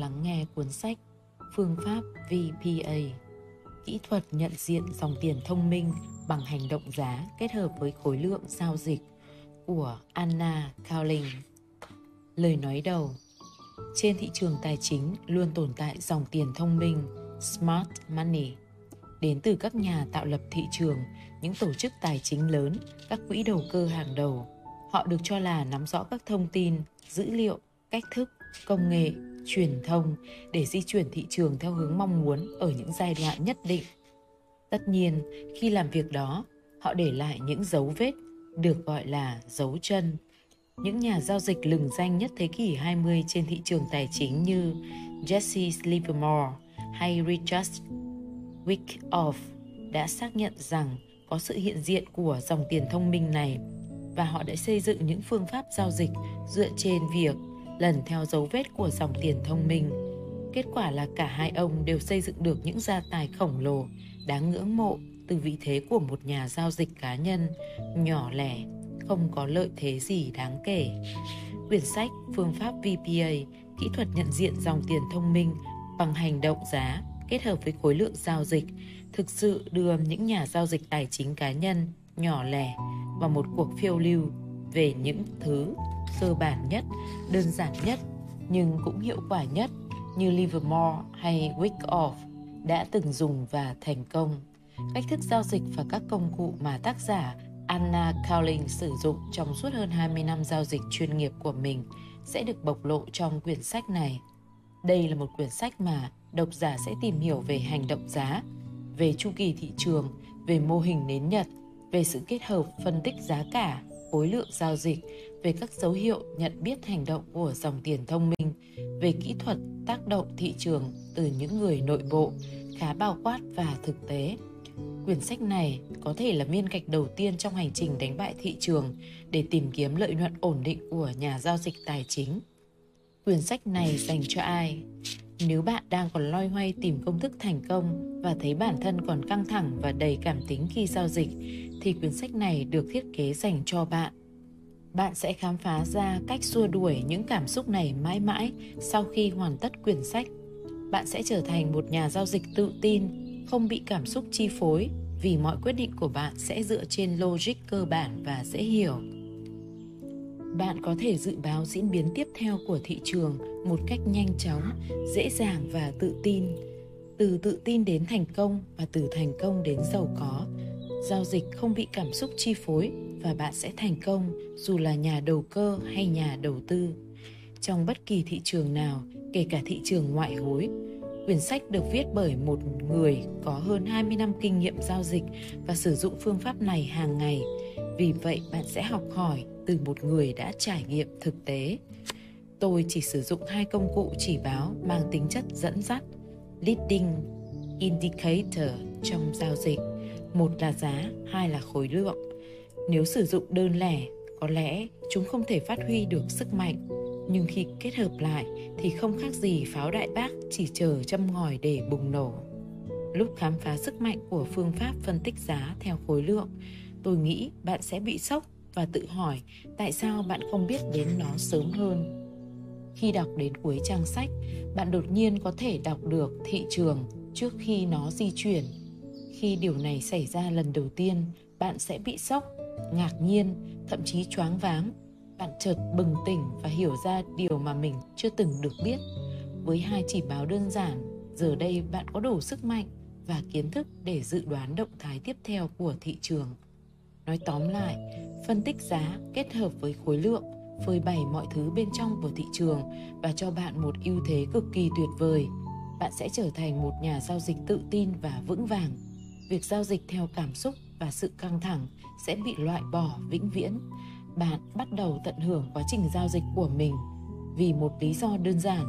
lắng nghe cuốn sách Phương pháp VPA Kỹ thuật nhận diện dòng tiền thông minh bằng hành động giá kết hợp với khối lượng giao dịch của Anna Cowling. Lời nói đầu Trên thị trường tài chính luôn tồn tại dòng tiền thông minh Smart Money đến từ các nhà tạo lập thị trường, những tổ chức tài chính lớn, các quỹ đầu cơ hàng đầu. Họ được cho là nắm rõ các thông tin, dữ liệu, cách thức, công nghệ, truyền thông để di chuyển thị trường theo hướng mong muốn ở những giai đoạn nhất định. Tất nhiên, khi làm việc đó, họ để lại những dấu vết được gọi là dấu chân. Những nhà giao dịch lừng danh nhất thế kỷ 20 trên thị trường tài chính như Jesse Livermore hay Richard Wyckoff đã xác nhận rằng có sự hiện diện của dòng tiền thông minh này và họ đã xây dựng những phương pháp giao dịch dựa trên việc lần theo dấu vết của dòng tiền thông minh. Kết quả là cả hai ông đều xây dựng được những gia tài khổng lồ đáng ngưỡng mộ từ vị thế của một nhà giao dịch cá nhân nhỏ lẻ, không có lợi thế gì đáng kể. Quyển sách Phương pháp VPA, kỹ thuật nhận diện dòng tiền thông minh bằng hành động giá kết hợp với khối lượng giao dịch thực sự đưa những nhà giao dịch tài chính cá nhân nhỏ lẻ vào một cuộc phiêu lưu về những thứ cơ bản nhất, đơn giản nhất nhưng cũng hiệu quả nhất như Livermore hay Wyckoff đã từng dùng và thành công. Cách thức giao dịch và các công cụ mà tác giả Anna Cowling sử dụng trong suốt hơn 20 năm giao dịch chuyên nghiệp của mình sẽ được bộc lộ trong quyển sách này. Đây là một quyển sách mà độc giả sẽ tìm hiểu về hành động giá, về chu kỳ thị trường, về mô hình nến nhật, về sự kết hợp phân tích giá cả, khối lượng giao dịch, về các dấu hiệu nhận biết hành động của dòng tiền thông minh, về kỹ thuật tác động thị trường từ những người nội bộ, khá bao quát và thực tế. Quyển sách này có thể là viên gạch đầu tiên trong hành trình đánh bại thị trường để tìm kiếm lợi nhuận ổn định của nhà giao dịch tài chính. Quyển sách này dành cho ai? Nếu bạn đang còn loay hoay tìm công thức thành công và thấy bản thân còn căng thẳng và đầy cảm tính khi giao dịch thì quyển sách này được thiết kế dành cho bạn. Bạn sẽ khám phá ra cách xua đuổi những cảm xúc này mãi mãi sau khi hoàn tất quyển sách. Bạn sẽ trở thành một nhà giao dịch tự tin, không bị cảm xúc chi phối vì mọi quyết định của bạn sẽ dựa trên logic cơ bản và dễ hiểu bạn có thể dự báo diễn biến tiếp theo của thị trường một cách nhanh chóng dễ dàng và tự tin từ tự tin đến thành công và từ thành công đến giàu có giao dịch không bị cảm xúc chi phối và bạn sẽ thành công dù là nhà đầu cơ hay nhà đầu tư trong bất kỳ thị trường nào kể cả thị trường ngoại hối Quyển sách được viết bởi một người có hơn 20 năm kinh nghiệm giao dịch và sử dụng phương pháp này hàng ngày. Vì vậy bạn sẽ học hỏi từ một người đã trải nghiệm thực tế. Tôi chỉ sử dụng hai công cụ chỉ báo mang tính chất dẫn dắt, leading indicator trong giao dịch. Một là giá, hai là khối lượng. Nếu sử dụng đơn lẻ, có lẽ chúng không thể phát huy được sức mạnh nhưng khi kết hợp lại thì không khác gì pháo đại bác chỉ chờ châm ngòi để bùng nổ. Lúc khám phá sức mạnh của phương pháp phân tích giá theo khối lượng, tôi nghĩ bạn sẽ bị sốc và tự hỏi tại sao bạn không biết đến nó sớm hơn. Khi đọc đến cuối trang sách, bạn đột nhiên có thể đọc được thị trường trước khi nó di chuyển. Khi điều này xảy ra lần đầu tiên, bạn sẽ bị sốc, ngạc nhiên, thậm chí choáng váng. Bạn chợt bừng tỉnh và hiểu ra điều mà mình chưa từng được biết. Với hai chỉ báo đơn giản giờ đây bạn có đủ sức mạnh và kiến thức để dự đoán động thái tiếp theo của thị trường. Nói tóm lại phân tích giá kết hợp với khối lượng phơi bày mọi thứ bên trong của thị trường và cho bạn một ưu thế cực kỳ tuyệt vời. Bạn sẽ trở thành một nhà giao dịch tự tin và vững vàng việc giao dịch theo cảm xúc và sự căng thẳng sẽ bị loại bỏ vĩnh viễn. Bạn bắt đầu tận hưởng quá trình giao dịch của mình vì một lý do đơn giản.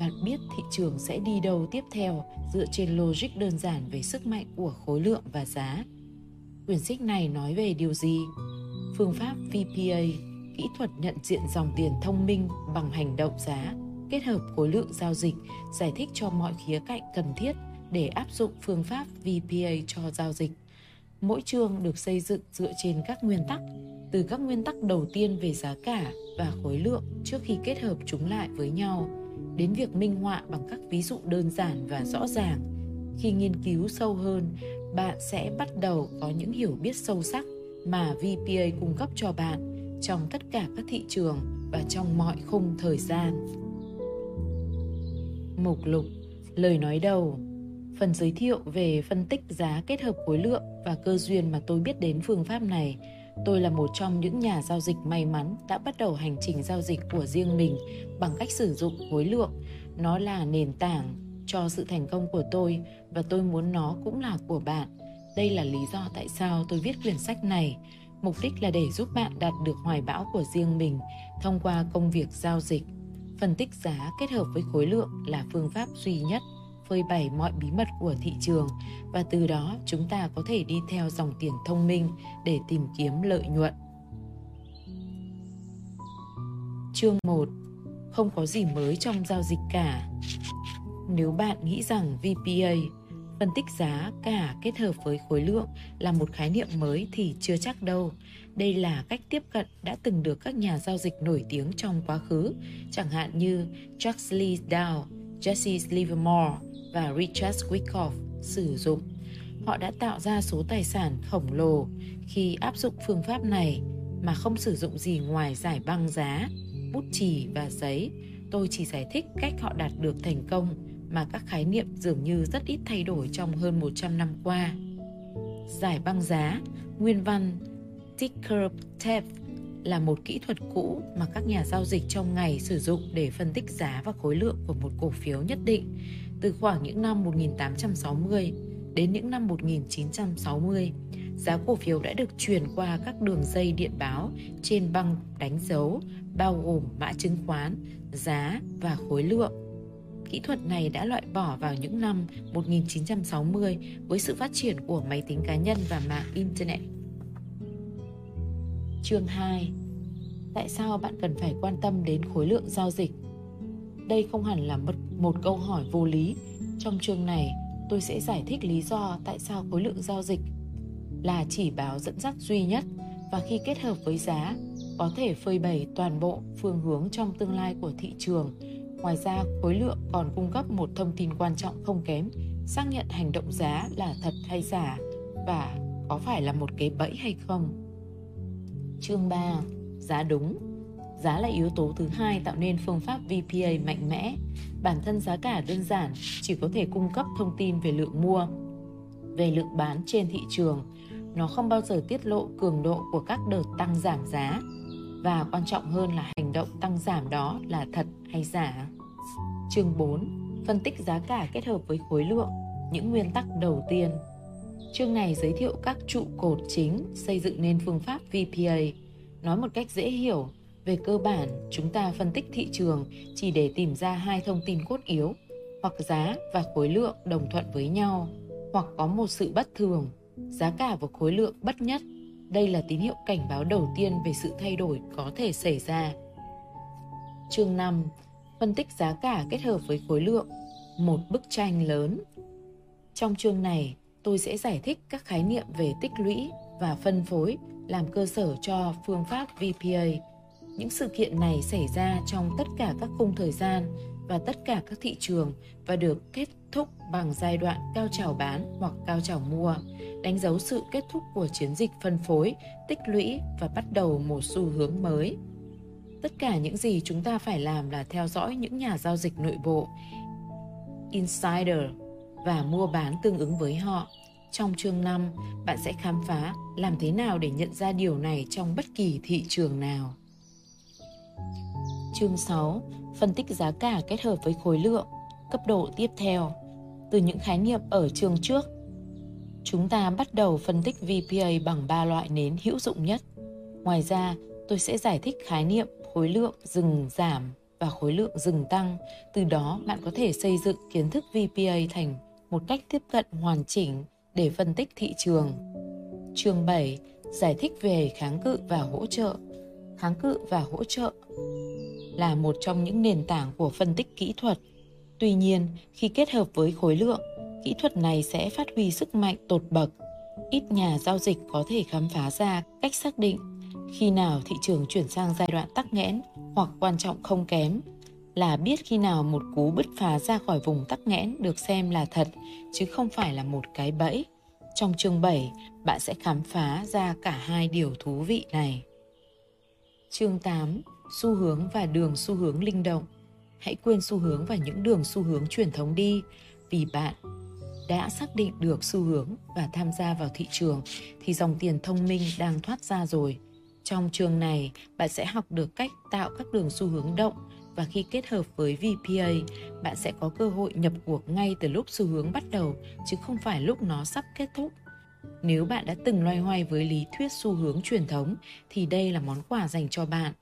Bạn biết thị trường sẽ đi đâu tiếp theo dựa trên logic đơn giản về sức mạnh của khối lượng và giá. Quyển sách này nói về điều gì? Phương pháp vpa kỹ thuật nhận diện dòng tiền thông minh bằng hành động giá, kết hợp khối lượng giao dịch, giải thích cho mọi khía cạnh cần thiết để áp dụng phương pháp vpa cho giao dịch mỗi chương được xây dựng dựa trên các nguyên tắc từ các nguyên tắc đầu tiên về giá cả và khối lượng trước khi kết hợp chúng lại với nhau đến việc minh họa bằng các ví dụ đơn giản và rõ ràng. Khi nghiên cứu sâu hơn, bạn sẽ bắt đầu có những hiểu biết sâu sắc mà VPA cung cấp cho bạn trong tất cả các thị trường và trong mọi khung thời gian. Mục lục Lời nói đầu Phần giới thiệu về phân tích giá kết hợp khối lượng và cơ duyên mà tôi biết đến phương pháp này. Tôi là một trong những nhà giao dịch may mắn đã bắt đầu hành trình giao dịch của riêng mình bằng cách sử dụng khối lượng. Nó là nền tảng cho sự thành công của tôi và tôi muốn nó cũng là của bạn. Đây là lý do tại sao tôi viết quyển sách này. Mục đích là để giúp bạn đạt được hoài bão của riêng mình thông qua công việc giao dịch. Phân tích giá kết hợp với khối lượng là phương pháp duy nhất phơi bày mọi bí mật của thị trường và từ đó chúng ta có thể đi theo dòng tiền thông minh để tìm kiếm lợi nhuận. Chương 1 Không có gì mới trong giao dịch cả. Nếu bạn nghĩ rằng VPA phân tích giá cả kết hợp với khối lượng là một khái niệm mới thì chưa chắc đâu. Đây là cách tiếp cận đã từng được các nhà giao dịch nổi tiếng trong quá khứ, chẳng hạn như Charles Lee Dow, Jesse Livermore và Richard Wyckoff sử dụng. Họ đã tạo ra số tài sản khổng lồ khi áp dụng phương pháp này mà không sử dụng gì ngoài giải băng giá, bút chì và giấy. Tôi chỉ giải thích cách họ đạt được thành công mà các khái niệm dường như rất ít thay đổi trong hơn 100 năm qua. Giải băng giá, nguyên văn ticker tape là một kỹ thuật cũ mà các nhà giao dịch trong ngày sử dụng để phân tích giá và khối lượng của một cổ phiếu nhất định từ khoảng những năm 1860 đến những năm 1960. Giá cổ phiếu đã được truyền qua các đường dây điện báo trên băng đánh dấu bao gồm mã chứng khoán, giá và khối lượng. Kỹ thuật này đã loại bỏ vào những năm 1960 với sự phát triển của máy tính cá nhân và mạng Internet. Chương 2 Tại sao bạn cần phải quan tâm đến khối lượng giao dịch? Đây không hẳn là một, một câu hỏi vô lý. Trong chương này, tôi sẽ giải thích lý do tại sao khối lượng giao dịch là chỉ báo dẫn dắt duy nhất và khi kết hợp với giá có thể phơi bày toàn bộ phương hướng trong tương lai của thị trường. Ngoài ra, khối lượng còn cung cấp một thông tin quan trọng không kém, xác nhận hành động giá là thật hay giả và có phải là một cái bẫy hay không. Chương 3. Giá đúng Giá là yếu tố thứ hai tạo nên phương pháp VPA mạnh mẽ. Bản thân giá cả đơn giản chỉ có thể cung cấp thông tin về lượng mua, về lượng bán trên thị trường. Nó không bao giờ tiết lộ cường độ của các đợt tăng giảm giá và quan trọng hơn là hành động tăng giảm đó là thật hay giả. Chương 4. Phân tích giá cả kết hợp với khối lượng, những nguyên tắc đầu tiên. Chương này giới thiệu các trụ cột chính xây dựng nên phương pháp VPA. Nói một cách dễ hiểu, về cơ bản, chúng ta phân tích thị trường chỉ để tìm ra hai thông tin cốt yếu, hoặc giá và khối lượng đồng thuận với nhau, hoặc có một sự bất thường, giá cả và khối lượng bất nhất. Đây là tín hiệu cảnh báo đầu tiên về sự thay đổi có thể xảy ra. Chương 5. Phân tích giá cả kết hợp với khối lượng, một bức tranh lớn. Trong chương này, tôi sẽ giải thích các khái niệm về tích lũy và phân phối làm cơ sở cho phương pháp VPA những sự kiện này xảy ra trong tất cả các khung thời gian và tất cả các thị trường và được kết thúc bằng giai đoạn cao trào bán hoặc cao trào mua, đánh dấu sự kết thúc của chiến dịch phân phối, tích lũy và bắt đầu một xu hướng mới. Tất cả những gì chúng ta phải làm là theo dõi những nhà giao dịch nội bộ, insider và mua bán tương ứng với họ. Trong chương 5, bạn sẽ khám phá làm thế nào để nhận ra điều này trong bất kỳ thị trường nào. Chương 6. Phân tích giá cả kết hợp với khối lượng. Cấp độ tiếp theo. Từ những khái niệm ở chương trước, chúng ta bắt đầu phân tích VPA bằng ba loại nến hữu dụng nhất. Ngoài ra, tôi sẽ giải thích khái niệm khối lượng dừng giảm và khối lượng dừng tăng. Từ đó, bạn có thể xây dựng kiến thức VPA thành một cách tiếp cận hoàn chỉnh để phân tích thị trường. Chương 7. Giải thích về kháng cự và hỗ trợ. Kháng cự và hỗ trợ là một trong những nền tảng của phân tích kỹ thuật. Tuy nhiên, khi kết hợp với khối lượng, kỹ thuật này sẽ phát huy sức mạnh tột bậc. Ít nhà giao dịch có thể khám phá ra cách xác định khi nào thị trường chuyển sang giai đoạn tắc nghẽn hoặc quan trọng không kém là biết khi nào một cú bứt phá ra khỏi vùng tắc nghẽn được xem là thật chứ không phải là một cái bẫy. Trong chương 7, bạn sẽ khám phá ra cả hai điều thú vị này. Chương 8: Xu hướng và đường xu hướng linh động. Hãy quên xu hướng và những đường xu hướng truyền thống đi vì bạn đã xác định được xu hướng và tham gia vào thị trường thì dòng tiền thông minh đang thoát ra rồi. Trong trường này, bạn sẽ học được cách tạo các đường xu hướng động và khi kết hợp với VPA, bạn sẽ có cơ hội nhập cuộc ngay từ lúc xu hướng bắt đầu chứ không phải lúc nó sắp kết thúc. Nếu bạn đã từng loay hoay với lý thuyết xu hướng truyền thống thì đây là món quà dành cho bạn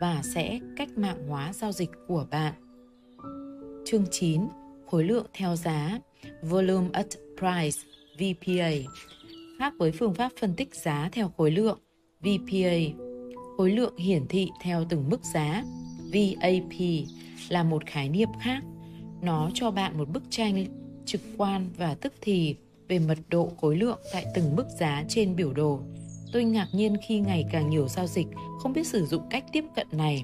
và sẽ cách mạng hóa giao dịch của bạn. Chương 9. Khối lượng theo giá, Volume at Price VPA khác với phương pháp phân tích giá theo khối lượng VPA. Khối lượng hiển thị theo từng mức giá VAP là một khái niệm khác. Nó cho bạn một bức tranh trực quan và tức thì về mật độ khối lượng tại từng mức giá trên biểu đồ. Tôi ngạc nhiên khi ngày càng nhiều giao dịch không biết sử dụng cách tiếp cận này.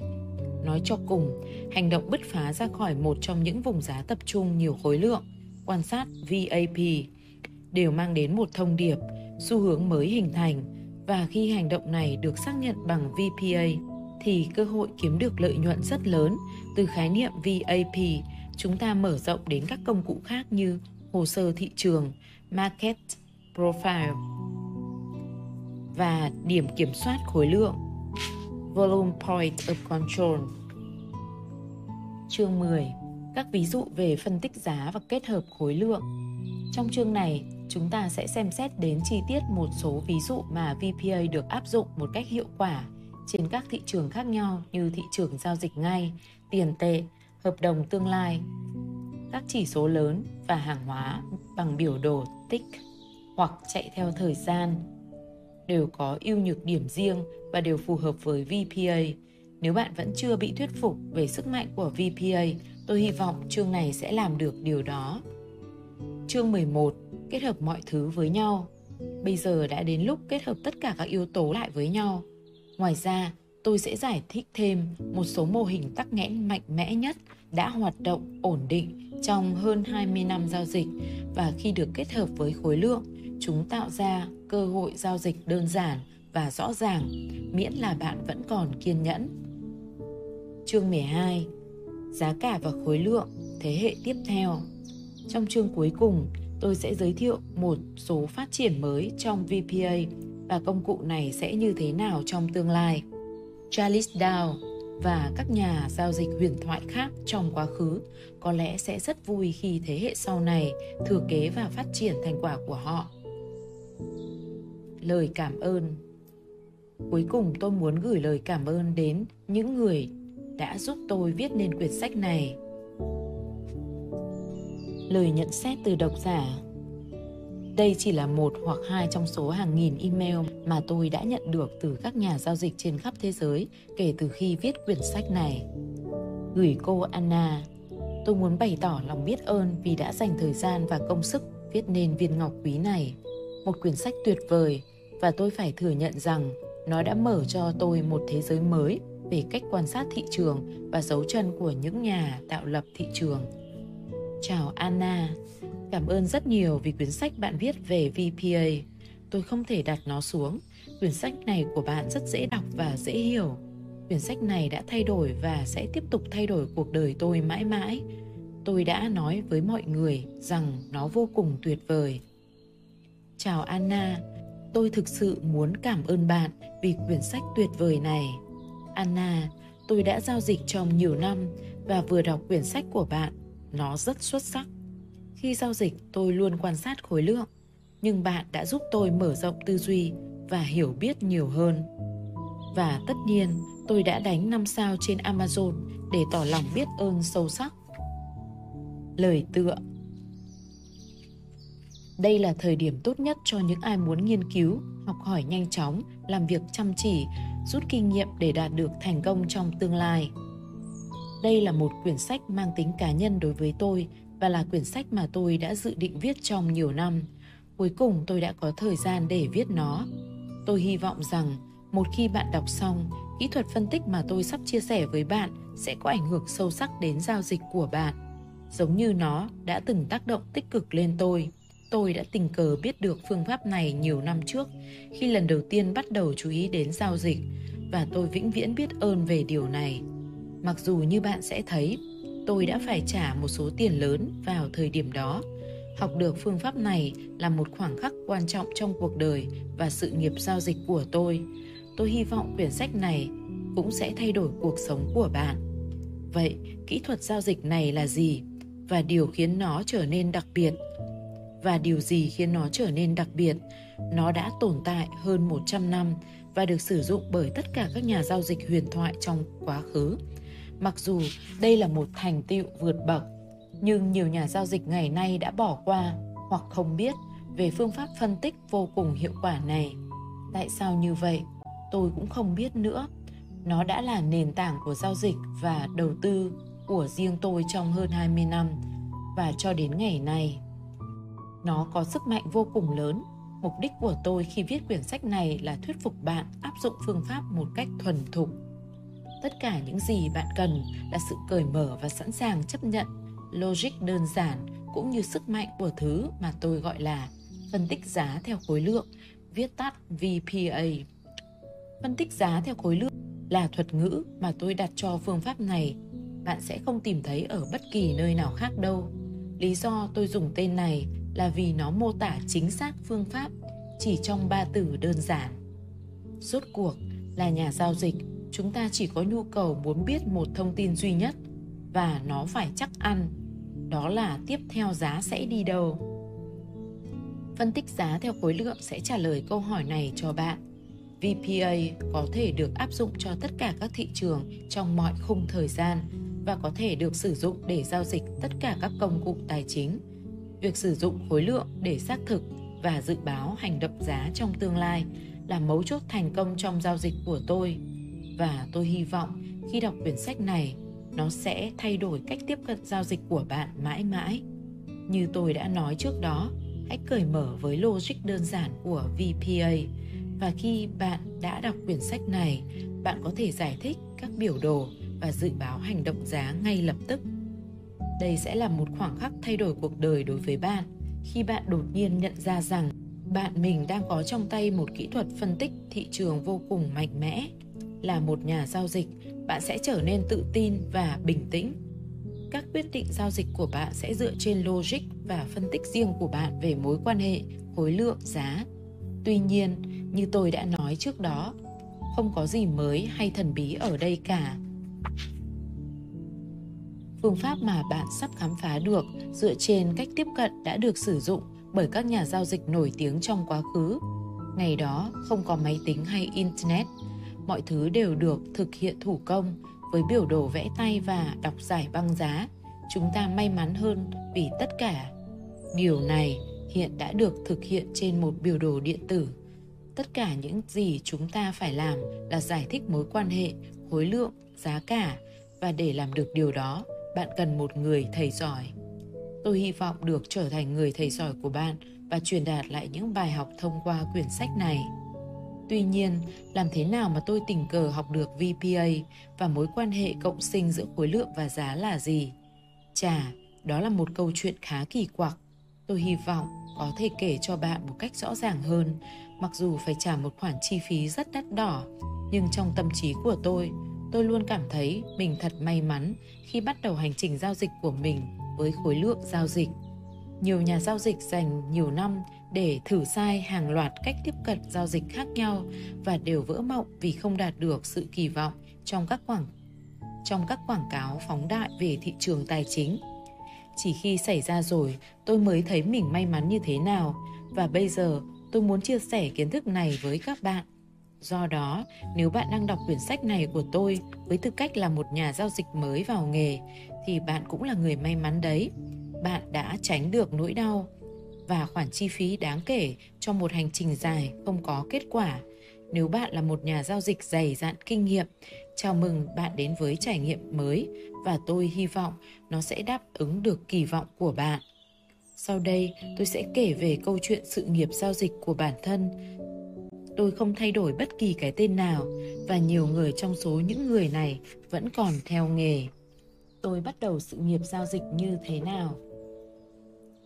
Nói cho cùng, hành động bứt phá ra khỏi một trong những vùng giá tập trung nhiều khối lượng, quan sát VAP, đều mang đến một thông điệp, xu hướng mới hình thành. Và khi hành động này được xác nhận bằng VPA thì cơ hội kiếm được lợi nhuận rất lớn. Từ khái niệm VAP chúng ta mở rộng đến các công cụ khác như hồ sơ thị trường, market profile và điểm kiểm soát khối lượng volume point of control. Chương 10. Các ví dụ về phân tích giá và kết hợp khối lượng. Trong chương này, chúng ta sẽ xem xét đến chi tiết một số ví dụ mà VPA được áp dụng một cách hiệu quả trên các thị trường khác nhau như thị trường giao dịch ngay, tiền tệ, hợp đồng tương lai, các chỉ số lớn và hàng hóa bằng biểu đồ tích hoặc chạy theo thời gian đều có ưu nhược điểm riêng và đều phù hợp với VPA. Nếu bạn vẫn chưa bị thuyết phục về sức mạnh của VPA, tôi hy vọng chương này sẽ làm được điều đó. Chương 11. Kết hợp mọi thứ với nhau. Bây giờ đã đến lúc kết hợp tất cả các yếu tố lại với nhau. Ngoài ra, tôi sẽ giải thích thêm một số mô hình tắc nghẽn mạnh mẽ nhất đã hoạt động ổn định trong hơn 20 năm giao dịch và khi được kết hợp với khối lượng, chúng tạo ra cơ hội giao dịch đơn giản và rõ ràng, miễn là bạn vẫn còn kiên nhẫn. Chương 12 Giá cả và khối lượng, thế hệ tiếp theo Trong chương cuối cùng, tôi sẽ giới thiệu một số phát triển mới trong VPA và công cụ này sẽ như thế nào trong tương lai. Charles Dow và các nhà giao dịch huyền thoại khác trong quá khứ có lẽ sẽ rất vui khi thế hệ sau này thừa kế và phát triển thành quả của họ. Lời cảm ơn Cuối cùng tôi muốn gửi lời cảm ơn đến những người đã giúp tôi viết nên quyển sách này. Lời nhận xét từ độc giả đây chỉ là một hoặc hai trong số hàng nghìn email mà tôi đã nhận được từ các nhà giao dịch trên khắp thế giới kể từ khi viết quyển sách này. Gửi cô Anna, tôi muốn bày tỏ lòng biết ơn vì đã dành thời gian và công sức viết nên viên ngọc quý này. Một quyển sách tuyệt vời và tôi phải thừa nhận rằng nó đã mở cho tôi một thế giới mới về cách quan sát thị trường và dấu chân của những nhà tạo lập thị trường. Chào Anna, Cảm ơn rất nhiều vì quyển sách bạn viết về VPA. Tôi không thể đặt nó xuống. Quyển sách này của bạn rất dễ đọc và dễ hiểu. Quyển sách này đã thay đổi và sẽ tiếp tục thay đổi cuộc đời tôi mãi mãi. Tôi đã nói với mọi người rằng nó vô cùng tuyệt vời. Chào Anna, tôi thực sự muốn cảm ơn bạn vì quyển sách tuyệt vời này. Anna, tôi đã giao dịch trong nhiều năm và vừa đọc quyển sách của bạn. Nó rất xuất sắc. Khi giao dịch, tôi luôn quan sát khối lượng, nhưng bạn đã giúp tôi mở rộng tư duy và hiểu biết nhiều hơn. Và tất nhiên, tôi đã đánh 5 sao trên Amazon để tỏ lòng biết ơn sâu sắc. Lời tựa đây là thời điểm tốt nhất cho những ai muốn nghiên cứu, học hỏi nhanh chóng, làm việc chăm chỉ, rút kinh nghiệm để đạt được thành công trong tương lai. Đây là một quyển sách mang tính cá nhân đối với tôi và là quyển sách mà tôi đã dự định viết trong nhiều năm. Cuối cùng tôi đã có thời gian để viết nó. Tôi hy vọng rằng một khi bạn đọc xong kỹ thuật phân tích mà tôi sắp chia sẻ với bạn sẽ có ảnh hưởng sâu sắc đến giao dịch của bạn giống như nó đã từng tác động tích cực lên tôi tôi đã tình cờ biết được phương pháp này nhiều năm trước, khi lần đầu tiên bắt đầu chú ý đến giao dịch, và tôi vĩnh viễn biết ơn về điều này. Mặc dù như bạn sẽ thấy, tôi đã phải trả một số tiền lớn vào thời điểm đó. Học được phương pháp này là một khoảng khắc quan trọng trong cuộc đời và sự nghiệp giao dịch của tôi. Tôi hy vọng quyển sách này cũng sẽ thay đổi cuộc sống của bạn. Vậy, kỹ thuật giao dịch này là gì và điều khiến nó trở nên đặc biệt? Và điều gì khiến nó trở nên đặc biệt nó đã tồn tại hơn 100 năm và được sử dụng bởi tất cả các nhà giao dịch huyền thoại trong quá khứ. Mặc dù đây là một thành tựu vượt bậc, nhưng nhiều nhà giao dịch ngày nay đã bỏ qua hoặc không biết về phương pháp phân tích vô cùng hiệu quả này. Tại sao như vậy? Tôi cũng không biết nữa. Nó đã là nền tảng của giao dịch và đầu tư của riêng tôi trong hơn 20 năm và cho đến ngày nay. Nó có sức mạnh vô cùng lớn. Mục đích của tôi khi viết quyển sách này là thuyết phục bạn áp dụng phương pháp một cách thuần thục. Tất cả những gì bạn cần là sự cởi mở và sẵn sàng chấp nhận logic đơn giản cũng như sức mạnh của thứ mà tôi gọi là phân tích giá theo khối lượng, viết tắt VPA. Phân tích giá theo khối lượng là thuật ngữ mà tôi đặt cho phương pháp này. Bạn sẽ không tìm thấy ở bất kỳ nơi nào khác đâu. Lý do tôi dùng tên này là vì nó mô tả chính xác phương pháp chỉ trong ba từ đơn giản. Rốt cuộc là nhà giao dịch, chúng ta chỉ có nhu cầu muốn biết một thông tin duy nhất và nó phải chắc ăn. Đó là tiếp theo giá sẽ đi đâu. Phân tích giá theo khối lượng sẽ trả lời câu hỏi này cho bạn. VPA có thể được áp dụng cho tất cả các thị trường trong mọi khung thời gian và có thể được sử dụng để giao dịch tất cả các công cụ tài chính việc sử dụng khối lượng để xác thực và dự báo hành động giá trong tương lai là mấu chốt thành công trong giao dịch của tôi. Và tôi hy vọng khi đọc quyển sách này, nó sẽ thay đổi cách tiếp cận giao dịch của bạn mãi mãi. Như tôi đã nói trước đó, hãy cởi mở với logic đơn giản của vpa và khi bạn đã đọc quyển sách này, bạn có thể giải thích các biểu đồ và dự báo hành động giá ngay lập tức đây sẽ là một khoảng khắc thay đổi cuộc đời đối với bạn. Khi bạn đột nhiên nhận ra rằng bạn mình đang có trong tay một kỹ thuật phân tích thị trường vô cùng mạnh mẽ, là một nhà giao dịch, bạn sẽ trở nên tự tin và bình tĩnh. Các quyết định giao dịch của bạn sẽ dựa trên logic và phân tích riêng của bạn về mối quan hệ, khối lượng, giá. Tuy nhiên, như tôi đã nói trước đó, không có gì mới hay thần bí ở đây cả phương pháp mà bạn sắp khám phá được dựa trên cách tiếp cận đã được sử dụng bởi các nhà giao dịch nổi tiếng trong quá khứ. Ngày đó, không có máy tính hay internet, mọi thứ đều được thực hiện thủ công với biểu đồ vẽ tay và đọc giải băng giá. Chúng ta may mắn hơn vì tất cả. Điều này hiện đã được thực hiện trên một biểu đồ điện tử. Tất cả những gì chúng ta phải làm là giải thích mối quan hệ, khối lượng, giá cả và để làm được điều đó bạn cần một người thầy giỏi. Tôi hy vọng được trở thành người thầy giỏi của bạn và truyền đạt lại những bài học thông qua quyển sách này. Tuy nhiên, làm thế nào mà tôi tình cờ học được vpa và mối quan hệ cộng sinh giữa khối lượng và giá là gì? Chà, đó là một câu chuyện khá kỳ quặc. Tôi hy vọng có thể kể cho bạn một cách rõ ràng hơn, mặc dù phải trả một khoản chi phí rất đắt đỏ, nhưng trong tâm trí của tôi tôi luôn cảm thấy mình thật may mắn khi bắt đầu hành trình giao dịch của mình với khối lượng giao dịch nhiều nhà giao dịch dành nhiều năm để thử sai hàng loạt cách tiếp cận giao dịch khác nhau và đều vỡ mộng vì không đạt được sự kỳ vọng trong các quảng trong các quảng cáo phóng đại về thị trường tài chính. Chỉ khi xảy ra rồi, tôi mới thấy mình may mắn như thế nào và bây giờ tôi muốn chia sẻ kiến thức này với các bạn. Do đó, nếu bạn đang đọc quyển sách này của tôi với tư cách là một nhà giao dịch mới vào nghề thì bạn cũng là người may mắn đấy. Bạn đã tránh được nỗi đau và khoản chi phí đáng kể cho một hành trình dài không có kết quả. Nếu bạn là một nhà giao dịch dày dạn kinh nghiệm, chào mừng bạn đến với trải nghiệm mới và tôi hy vọng nó sẽ đáp ứng được kỳ vọng của bạn. Sau đây, tôi sẽ kể về câu chuyện sự nghiệp giao dịch của bản thân tôi không thay đổi bất kỳ cái tên nào và nhiều người trong số những người này vẫn còn theo nghề. Tôi bắt đầu sự nghiệp giao dịch như thế nào?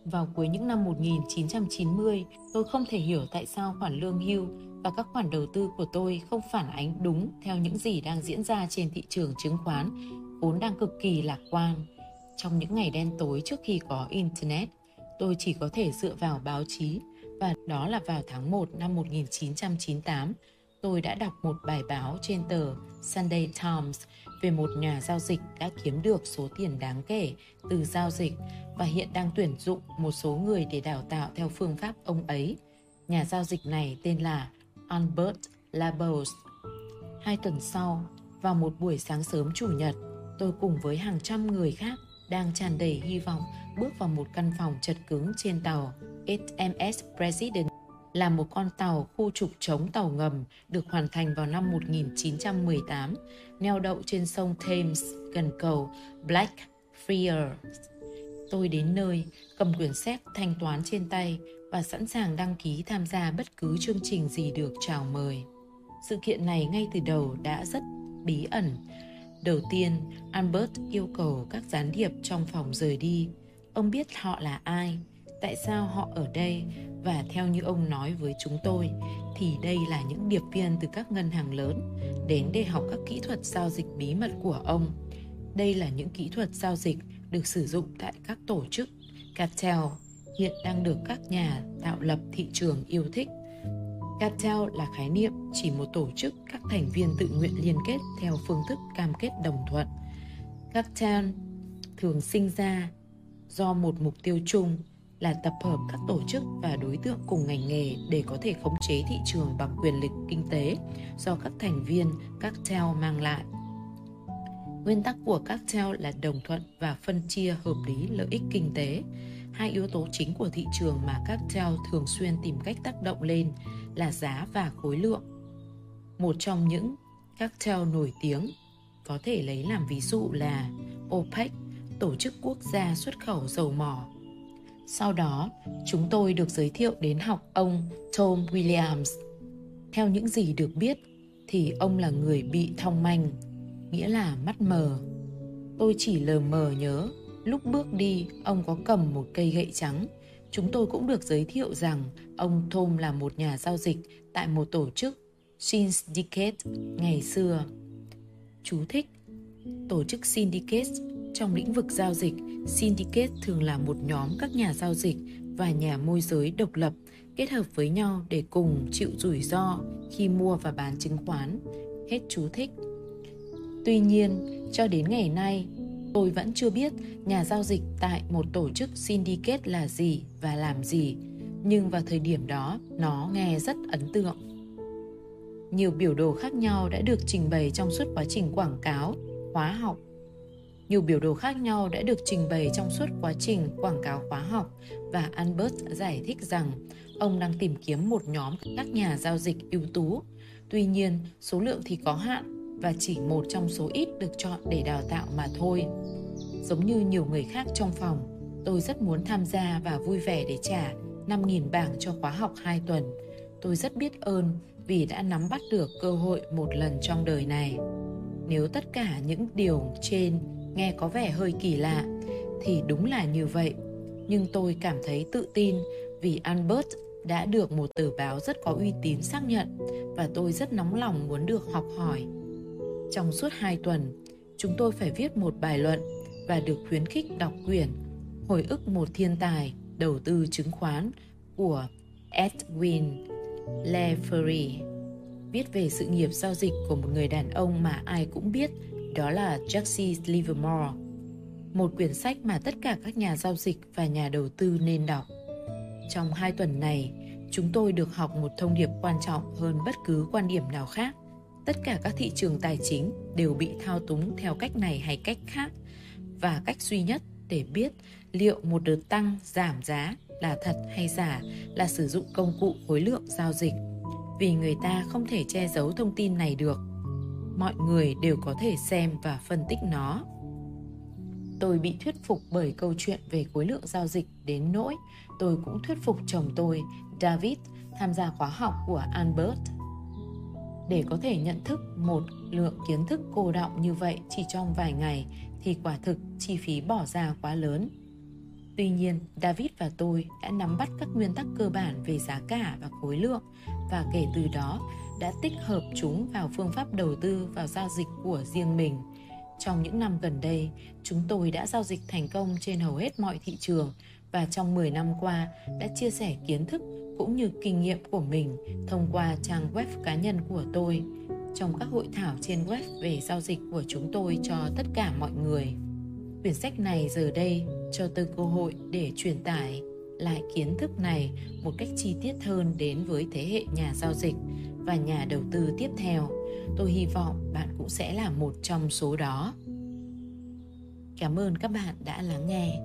Vào cuối những năm 1990, tôi không thể hiểu tại sao khoản lương hưu và các khoản đầu tư của tôi không phản ánh đúng theo những gì đang diễn ra trên thị trường chứng khoán, vốn đang cực kỳ lạc quan. Trong những ngày đen tối trước khi có Internet, tôi chỉ có thể dựa vào báo chí và đó là vào tháng 1 năm 1998, tôi đã đọc một bài báo trên tờ Sunday Times về một nhà giao dịch đã kiếm được số tiền đáng kể từ giao dịch và hiện đang tuyển dụng một số người để đào tạo theo phương pháp ông ấy. Nhà giao dịch này tên là Albert Labos. Hai tuần sau, vào một buổi sáng sớm chủ nhật, tôi cùng với hàng trăm người khác đang tràn đầy hy vọng bước vào một căn phòng chật cứng trên tàu HMS President là một con tàu khu trục chống tàu ngầm được hoàn thành vào năm 1918, neo đậu trên sông Thames gần cầu Blackfriars. Tôi đến nơi, cầm quyển sách thanh toán trên tay và sẵn sàng đăng ký tham gia bất cứ chương trình gì được chào mời. Sự kiện này ngay từ đầu đã rất bí ẩn. Đầu tiên, Albert yêu cầu các gián điệp trong phòng rời đi. Ông biết họ là ai, tại sao họ ở đây và theo như ông nói với chúng tôi, thì đây là những điệp viên từ các ngân hàng lớn đến để học các kỹ thuật giao dịch bí mật của ông. Đây là những kỹ thuật giao dịch được sử dụng tại các tổ chức cartel hiện đang được các nhà tạo lập thị trường yêu thích. Cartel là khái niệm chỉ một tổ chức các thành viên tự nguyện liên kết theo phương thức cam kết đồng thuận. Cartel thường sinh ra do một mục tiêu chung là tập hợp các tổ chức và đối tượng cùng ngành nghề để có thể khống chế thị trường bằng quyền lực kinh tế do các thành viên các cartel mang lại. Nguyên tắc của các cartel là đồng thuận và phân chia hợp lý lợi ích kinh tế. Hai yếu tố chính của thị trường mà các cartel thường xuyên tìm cách tác động lên là giá và khối lượng. Một trong những các cartel nổi tiếng có thể lấy làm ví dụ là OPEC, Tổ chức Quốc gia xuất khẩu dầu mỏ sau đó, chúng tôi được giới thiệu đến học ông Tom Williams. Theo những gì được biết, thì ông là người bị thong manh, nghĩa là mắt mờ. Tôi chỉ lờ mờ nhớ, lúc bước đi, ông có cầm một cây gậy trắng. Chúng tôi cũng được giới thiệu rằng ông Tom là một nhà giao dịch tại một tổ chức Syndicate ngày xưa. Chú thích Tổ chức Syndicate trong lĩnh vực giao dịch, syndicate thường là một nhóm các nhà giao dịch và nhà môi giới độc lập kết hợp với nhau để cùng chịu rủi ro khi mua và bán chứng khoán. Hết chú thích. Tuy nhiên, cho đến ngày nay, tôi vẫn chưa biết nhà giao dịch tại một tổ chức syndicate là gì và làm gì, nhưng vào thời điểm đó nó nghe rất ấn tượng. Nhiều biểu đồ khác nhau đã được trình bày trong suốt quá trình quảng cáo, khóa học nhiều biểu đồ khác nhau đã được trình bày trong suốt quá trình quảng cáo khóa học và Albert giải thích rằng ông đang tìm kiếm một nhóm các nhà giao dịch ưu tú. Tuy nhiên, số lượng thì có hạn và chỉ một trong số ít được chọn để đào tạo mà thôi. Giống như nhiều người khác trong phòng, tôi rất muốn tham gia và vui vẻ để trả 5.000 bảng cho khóa học 2 tuần. Tôi rất biết ơn vì đã nắm bắt được cơ hội một lần trong đời này. Nếu tất cả những điều trên nghe có vẻ hơi kỳ lạ. Thì đúng là như vậy. Nhưng tôi cảm thấy tự tin vì albert đã được một tờ báo rất có uy tín xác nhận và tôi rất nóng lòng muốn được học hỏi. Trong suốt hai tuần, chúng tôi phải viết một bài luận và được khuyến khích đọc quyển hồi ức một thiên tài đầu tư chứng khoán của edwin Leffery viết về sự nghiệp giao dịch của một người đàn ông mà ai cũng biết đó là Jesse Livermore, một quyển sách mà tất cả các nhà giao dịch và nhà đầu tư nên đọc. Trong hai tuần này, chúng tôi được học một thông điệp quan trọng hơn bất cứ quan điểm nào khác. Tất cả các thị trường tài chính đều bị thao túng theo cách này hay cách khác và cách duy nhất để biết liệu một đợt tăng giảm giá là thật hay giả là sử dụng công cụ khối lượng giao dịch vì người ta không thể che giấu thông tin này được mọi người đều có thể xem và phân tích nó. Tôi bị thuyết phục bởi câu chuyện về khối lượng giao dịch đến nỗi tôi cũng thuyết phục chồng tôi david tham gia khóa học của albert. Để có thể nhận thức một lượng kiến thức cô động như vậy chỉ trong vài ngày thì quả thực chi phí bỏ ra quá lớn. Tuy nhiên, David và tôi đã nắm bắt các nguyên tắc cơ bản về giá cả và khối lượng và kể từ đó đã tích hợp chúng vào phương pháp đầu tư vào giao dịch của riêng mình. Trong những năm gần đây, chúng tôi đã giao dịch thành công trên hầu hết mọi thị trường và trong 10 năm qua đã chia sẻ kiến thức cũng như kinh nghiệm của mình thông qua trang web cá nhân của tôi trong các hội thảo trên web về giao dịch của chúng tôi cho tất cả mọi người. Quyển sách này giờ đây cho tôi cơ hội để truyền tải lại kiến thức này một cách chi tiết hơn đến với thế hệ nhà giao dịch và nhà đầu tư tiếp theo. Tôi hy vọng bạn cũng sẽ là một trong số đó. Cảm ơn các bạn đã lắng nghe.